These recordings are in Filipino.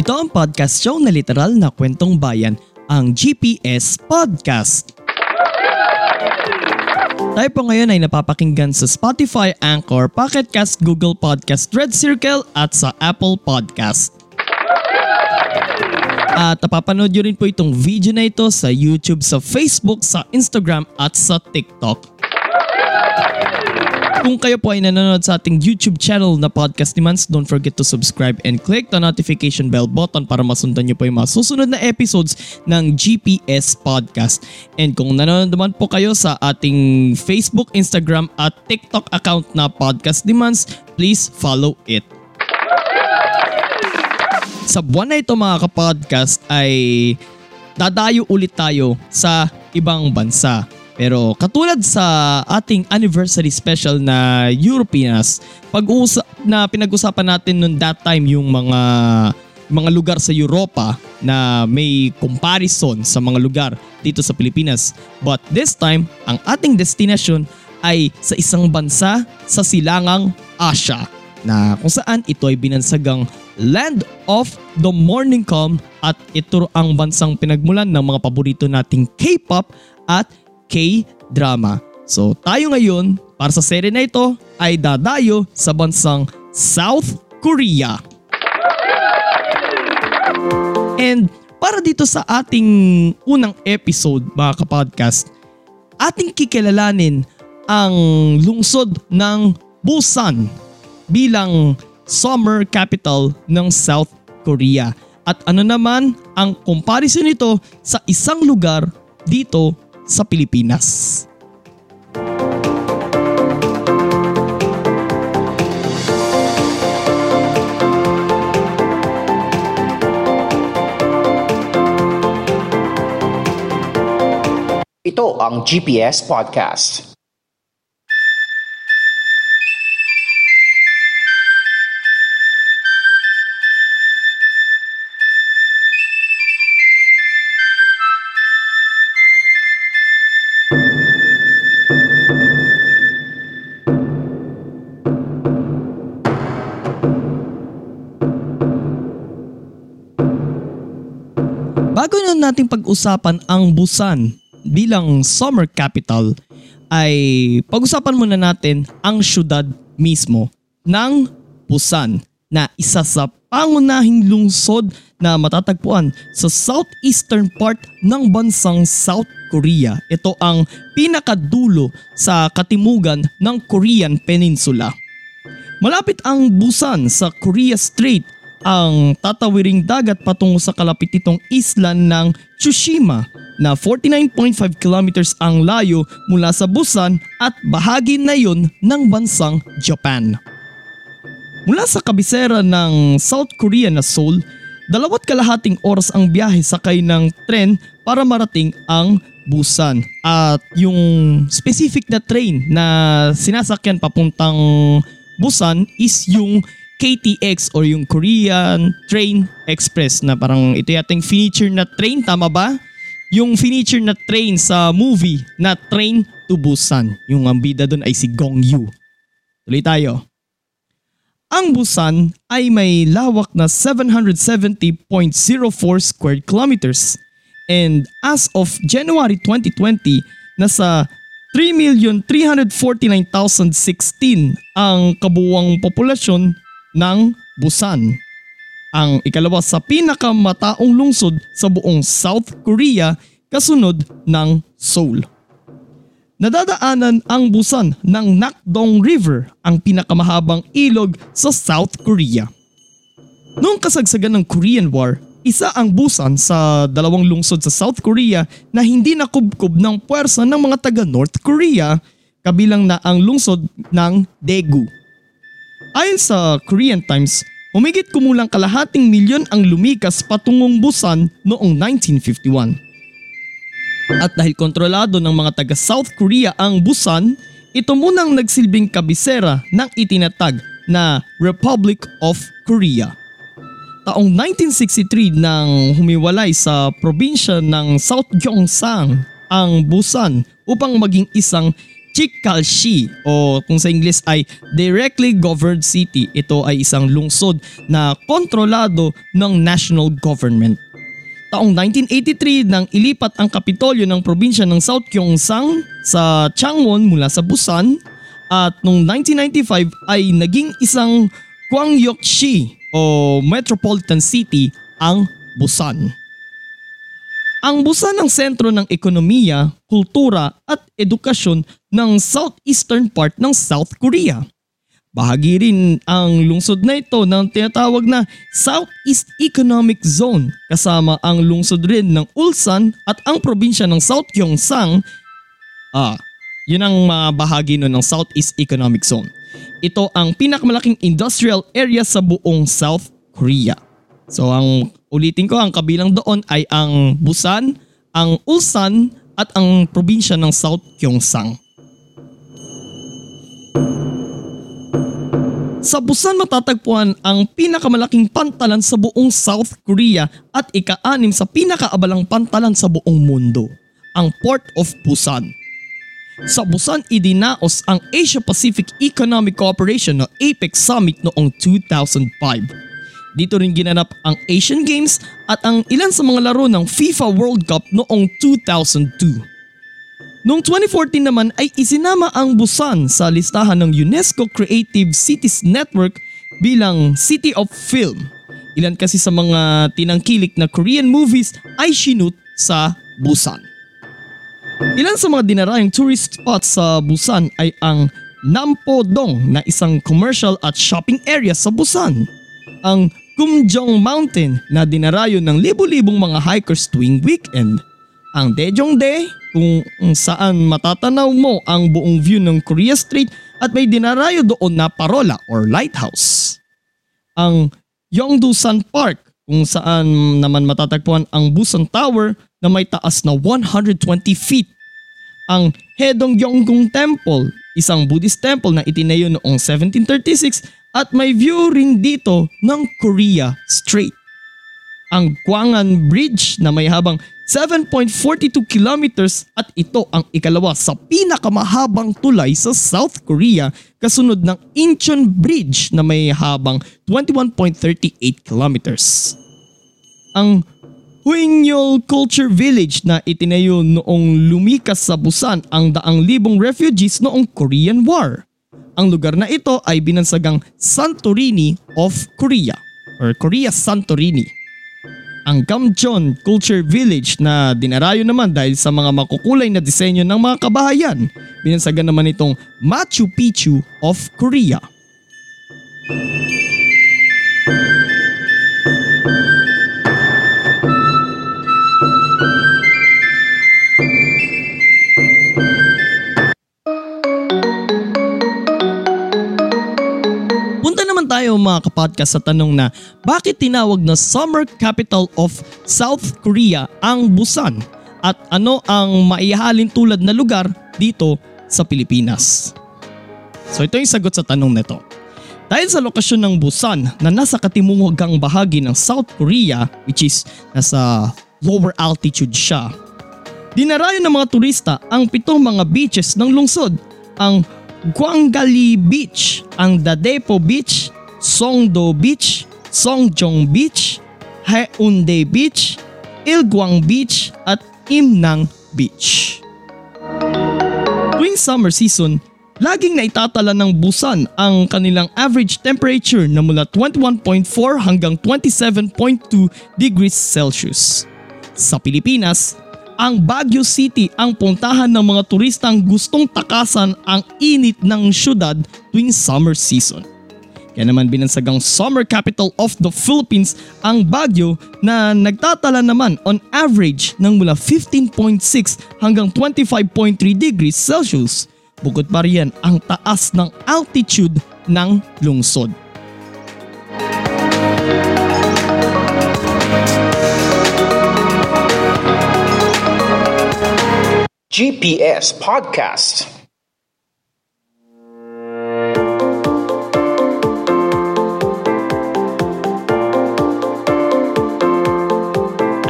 Ito ang podcast show na literal na kwentong bayan, ang GPS Podcast. Tayo po ngayon ay napapakinggan sa Spotify, Anchor, Pocket Cast, Google Podcast, Red Circle at sa Apple Podcast. At napapanood nyo rin po itong video na ito sa YouTube, sa Facebook, sa Instagram at sa TikTok. Kung kayo po ay nanonood sa ating YouTube channel na Podcast ni Mans, don't forget to subscribe and click the notification bell button para masundan nyo po yung mga susunod na episodes ng GPS Podcast. And kung nanonood naman po kayo sa ating Facebook, Instagram at TikTok account na Podcast ni Mans, please follow it. Sa buwan na ito mga kapodcast ay dadayo ulit tayo sa ibang bansa. Pero katulad sa ating anniversary special na Europeanas, pag na pinag-usapan natin noon that time yung mga mga lugar sa Europa na may comparison sa mga lugar dito sa Pilipinas. But this time, ang ating destination ay sa isang bansa sa silangang Asia na kung saan ito ay binansagang Land of the Morning Calm at ito ang bansang pinagmulan ng mga paborito nating K-pop at K-drama. So tayo ngayon para sa serye na ito ay dadayo sa bansang South Korea. And para dito sa ating unang episode mga kapodcast, ating kikilalanin ang lungsod ng Busan bilang summer capital ng South Korea. At ano naman ang comparison nito sa isang lugar dito sa Pilipinas. Ito ang GPS Podcast. Bago na nating pag-usapan ang Busan bilang summer capital, ay pag-usapan muna natin ang syudad mismo ng Busan na isa sa pangunahing lungsod na matatagpuan sa southeastern part ng bansang South Korea. Ito ang pinakadulo sa katimugan ng Korean Peninsula. Malapit ang Busan sa Korea Strait ang tatawiring dagat patungo sa kalapit nitong isla ng Tsushima na 49.5 kilometers ang layo mula sa Busan at bahagi na yon ng bansang Japan. Mula sa kabisera ng South Korea na Seoul, dalawat kalahating oras ang biyahe sakay ng tren para marating ang Busan. At yung specific na train na sinasakyan papuntang Busan is yung KTX or yung Korean Train Express na parang ito yating feature na train, tama ba? Yung feature na train sa movie na Train to Busan. Yung ang bida doon ay si Gong Yu. Tuloy tayo. Ang Busan ay may lawak na 770.04 square kilometers and as of January 2020, nasa 3,349,016 ang kabuwang populasyon ng Busan. Ang ikalawa sa pinakamataong lungsod sa buong South Korea kasunod ng Seoul. Nadadaanan ang Busan ng Nakdong River, ang pinakamahabang ilog sa South Korea. Noong kasagsagan ng Korean War, isa ang Busan sa dalawang lungsod sa South Korea na hindi nakubkob ng puwersa ng mga taga North Korea, kabilang na ang lungsod ng Daegu. Ayon sa Korean Times, Humigit kumulang kalahating milyon ang lumikas patungong Busan noong 1951. At dahil kontrolado ng mga taga South Korea ang Busan, ito munang nagsilbing kabisera ng itinatag na Republic of Korea. Taong 1963 nang humiwalay sa probinsya ng South Gyeongsang ang Busan upang maging isang Chikalshi o kung sa Ingles ay directly governed city. Ito ay isang lungsod na kontrolado ng national government. Taong 1983 nang ilipat ang kapitolyo ng probinsya ng South Gyeongsang sa Changwon mula sa Busan at noong 1995 ay naging isang Gwangyokshi o metropolitan city ang Busan. Ang Busan ang sentro ng ekonomiya, kultura at edukasyon ng southeastern part ng South Korea. Bahagi rin ang lungsod na ito ng tinatawag na Southeast Economic Zone kasama ang lungsod rin ng Ulsan at ang probinsya ng South Gyeongsang. Ah, yun ang mga bahagi nun ng Southeast Economic Zone. Ito ang pinakamalaking industrial area sa buong South Korea. So ang ulitin ko, ang kabilang doon ay ang Busan, ang Ulsan at ang probinsya ng South Gyeongsang. Sa Busan matatagpuan ang pinakamalaking pantalan sa buong South Korea at ika-anim sa pinakaabalang pantalan sa buong mundo, ang Port of Busan. Sa Busan idinaos ang Asia-Pacific Economic Cooperation o APEC Summit noong 2005. Dito rin ginanap ang Asian Games at ang ilan sa mga laro ng FIFA World Cup noong 2002. Noong 2014 naman ay isinama ang Busan sa listahan ng UNESCO Creative Cities Network bilang City of Film. Ilan kasi sa mga tinangkilik na Korean movies ay sinut sa Busan. Ilan sa mga dinarayang tourist spots sa Busan ay ang Nampo-dong na isang commercial at shopping area sa Busan. Ang Kumjong Mountain na dinarayo ng libo-libong mga hikers tuwing weekend. Ang Daejongdae kung saan matatanaw mo ang buong view ng Korea Street at may dinarayo doon na parola or lighthouse. Ang Yongdusan Park kung saan naman matatagpuan ang Busan Tower na may taas na 120 feet. Ang Hedong Yonggung Temple, isang Buddhist temple na itinayo noong 1736 at may view rin dito ng Korea Strait. Ang Gwangan Bridge na may habang 7.42 kilometers at ito ang ikalawa sa pinakamahabang tulay sa South Korea kasunod ng Incheon Bridge na may habang 21.38 kilometers. Ang Huingyol Culture Village na itinayo noong lumikas sa Busan ang daang libong refugees noong Korean War. Ang lugar na ito ay binansagang Santorini of Korea or Korea Santorini ang Gamcheon Culture Village na dinarayo naman dahil sa mga makukulay na disenyo ng mga kabahayan. Binansagan naman itong Machu Picchu of Korea. Tayo mga kapodcast sa tanong na bakit tinawag na Summer Capital of South Korea ang Busan at ano ang maihalin tulad na lugar dito sa Pilipinas? So ito yung sagot sa tanong nito. Dahil sa lokasyon ng Busan na nasa katimugang bahagi ng South Korea which is nasa lower altitude siya, dinarayo ng mga turista ang pitong mga beaches ng lungsod ang Guangali Beach, ang Dadepo Beach, Songdo Beach, Songjong Beach, Haeundae Beach, Ilguang Beach at Imnang Beach. Tuwing summer season, laging naitatala ng Busan ang kanilang average temperature na mula 21.4 hanggang 27.2 degrees Celsius. Sa Pilipinas, ang Baguio City ang puntahan ng mga turistang gustong takasan ang init ng syudad tuwing summer season. Yan naman binansagang summer capital of the Philippines ang Baguio na nagtatala naman on average ng mula 15.6 hanggang 25.3 degrees Celsius. Bukod pa riyan ang taas ng altitude ng lungsod. GPS Podcast.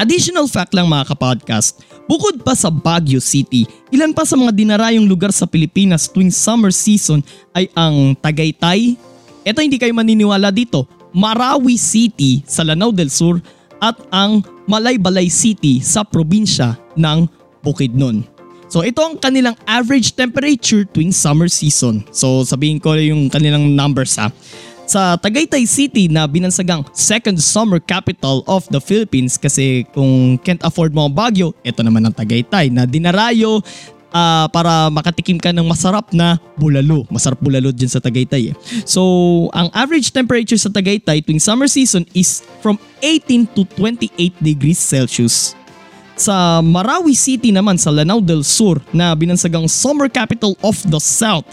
Additional fact lang mga kapodcast, bukod pa sa Baguio City, ilan pa sa mga dinarayong lugar sa Pilipinas tuwing summer season ay ang Tagaytay, eto hindi kayo maniniwala dito, Marawi City sa Lanao del Sur at ang Malaybalay City sa probinsya ng Bukidnon. So ito ang kanilang average temperature tuwing summer season. So sabihin ko yung kanilang numbers ha sa Tagaytay City na binansagang second summer capital of the Philippines kasi kung can't afford mo ang Baguio, ito naman ang Tagaytay na dinarayo uh, para makatikim ka ng masarap na bulalo. Masarap bulalo din sa Tagaytay eh. So, ang average temperature sa Tagaytay tuwing summer season is from 18 to 28 degrees Celsius. Sa Marawi City naman sa Lanao del Sur na binansagang summer capital of the South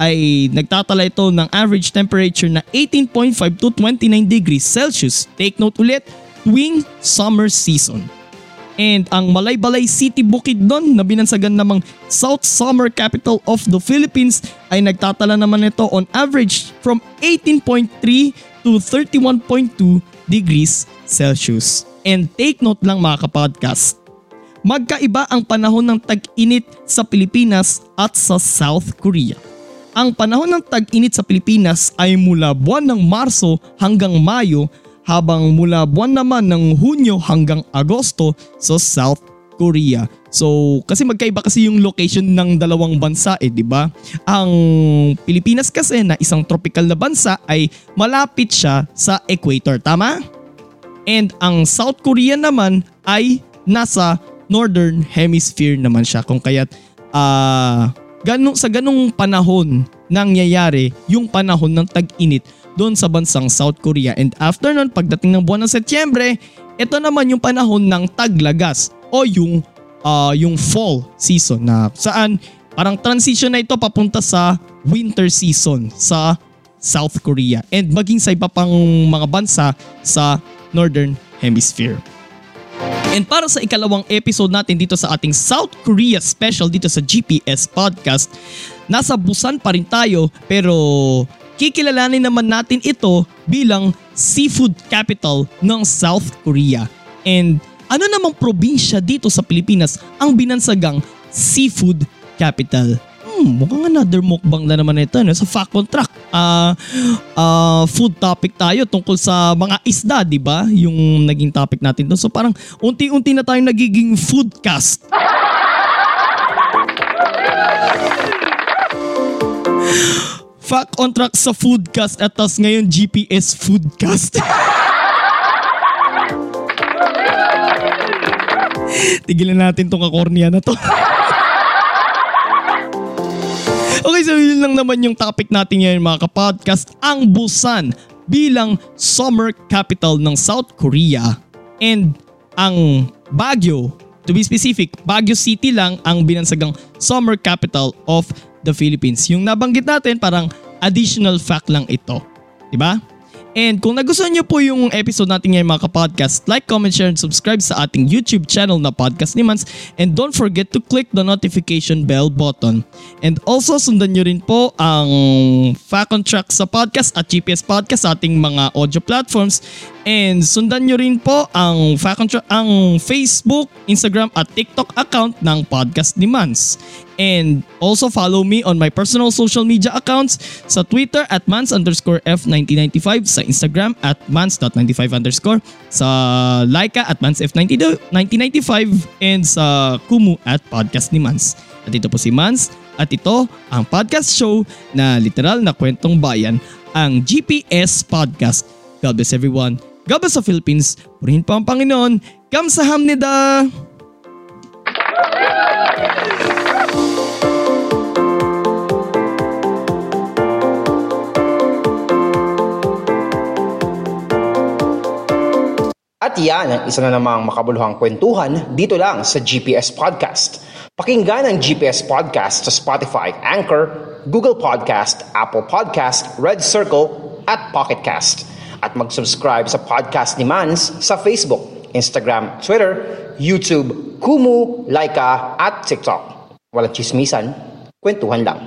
ay nagtatala ito ng average temperature na 18.5 to 29 degrees Celsius. Take note ulit, tuwing summer season. And ang Malaybalay City Bukidnon na binansagan namang South Summer Capital of the Philippines ay nagtatala naman ito on average from 18.3 to 31.2 degrees Celsius. And take note lang mga kapodcast, magkaiba ang panahon ng tag-init sa Pilipinas at sa South Korea. Ang panahon ng tag-init sa Pilipinas ay mula buwan ng Marso hanggang Mayo habang mula buwan naman ng Hunyo hanggang Agosto sa South Korea. So, kasi magkaiba kasi yung location ng dalawang bansa eh, di ba? Ang Pilipinas kasi na isang tropical na bansa ay malapit siya sa equator, tama? And ang South Korea naman ay nasa northern hemisphere naman siya kung kaya't uh, ganun, sa ganung panahon nangyayari yung panahon ng tag-init doon sa bansang South Korea. And after nun, pagdating ng buwan ng Setyembre, ito naman yung panahon ng taglagas o yung uh, yung fall season na saan parang transition na ito papunta sa winter season sa South Korea and maging sa iba pang mga bansa sa Northern Hemisphere. And para sa ikalawang episode natin dito sa ating South Korea special dito sa GPS Podcast, nasa Busan pa rin tayo pero kikilalanin naman natin ito bilang seafood capital ng South Korea. And ano namang probinsya dito sa Pilipinas ang binansagang seafood capital? Hmm, mukhang another mukbang na naman ito no? sa fact on track. Uh, uh, food topic tayo tungkol sa mga isda, di ba? Yung naging topic natin doon. So parang unti-unti na tayong nagiging foodcast. Fact on track sa foodcast at tas ngayon GPS foodcast. Tigilan natin tong kakornia na to. Okay, so yun lang naman yung topic natin ngayon mga kapodcast. Ang Busan bilang summer capital ng South Korea and ang Baguio, to be specific, Baguio City lang ang binansagang summer capital of the Philippines. Yung nabanggit natin parang additional fact lang ito. 'Di ba? And kung nagustuhan niyo po yung episode natin ngayon mga kapodcast, like, comment, share, and subscribe sa ating YouTube channel na Podcast ni Mans. And don't forget to click the notification bell button. And also sundan niyo rin po ang Fact Track sa podcast at GPS Podcast sa ating mga audio platforms. And sundan nyo rin po ang, Fact on Track, ang Facebook, Instagram at TikTok account ng Podcast ni Mans. And also follow me on my personal social media accounts sa Twitter at mans underscore F1995, sa Instagram at mans.95 underscore, sa Laika at mansf1995, and sa Kumu at Podcast ni Mans. At ito po si Mans at ito ang podcast show na literal na kwentong bayan, ang GPS Podcast. God bless everyone. Bless sa Philippines. Purihin po ang Panginoon. Kamsahamnida! At yan ang isa na namang makabuluhang kwentuhan dito lang sa GPS Podcast. Pakinggan ang GPS Podcast sa Spotify, Anchor, Google Podcast, Apple Podcast, Red Circle, at Pocket Cast. At mag-subscribe sa podcast ni Mans sa Facebook, Instagram, Twitter, YouTube, Kumu, Laika, at TikTok. Walang chismisan, kwentuhan lang.